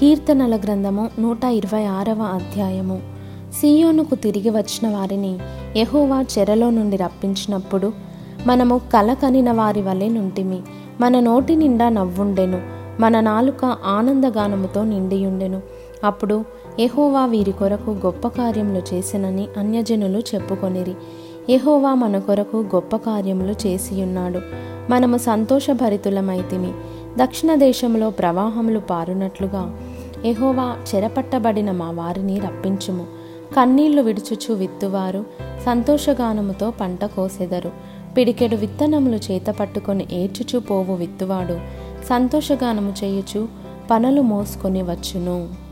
కీర్తనల గ్రంథము నూట ఇరవై ఆరవ అధ్యాయము. సీయోనుకు తిరిగి వచ్చిన వారిని ఎహోవా చెరలో నుండి రప్పించినప్పుడు మనము కలకనిన వారి వలె నుంటిమి. మన నోటి నిండా నవ్వుండెను. మన నాలుక ఆనందగానముతో నిండియుండెను. అప్పుడు ఎహోవా వీరి కొరకు గొప్ప కార్యములు చేసినని అన్యజనులు చెప్పుకొనిరి. ఎహోవా మన కొరకు గొప్ప కార్యములు చేసియున్నాడు. మనము సంతోషభరితులమైతిమి. దక్షిణ దేశంలో ప్రవాహములు పారునట్లుగా ఎహోవా చెరపట్టబడిన మా వారిని రప్పించుము. కన్నీళ్ళు విడుచుచు విత్తువారు సంతోషగానముతో పంట కోసెదరు. పిడికెడు విత్తనములు చేత పట్టుకొని ఏడ్చుచు పోవు విత్తువాడు. సంతోషగానము చేయుచు పనులు మోసుకొని వచ్చును.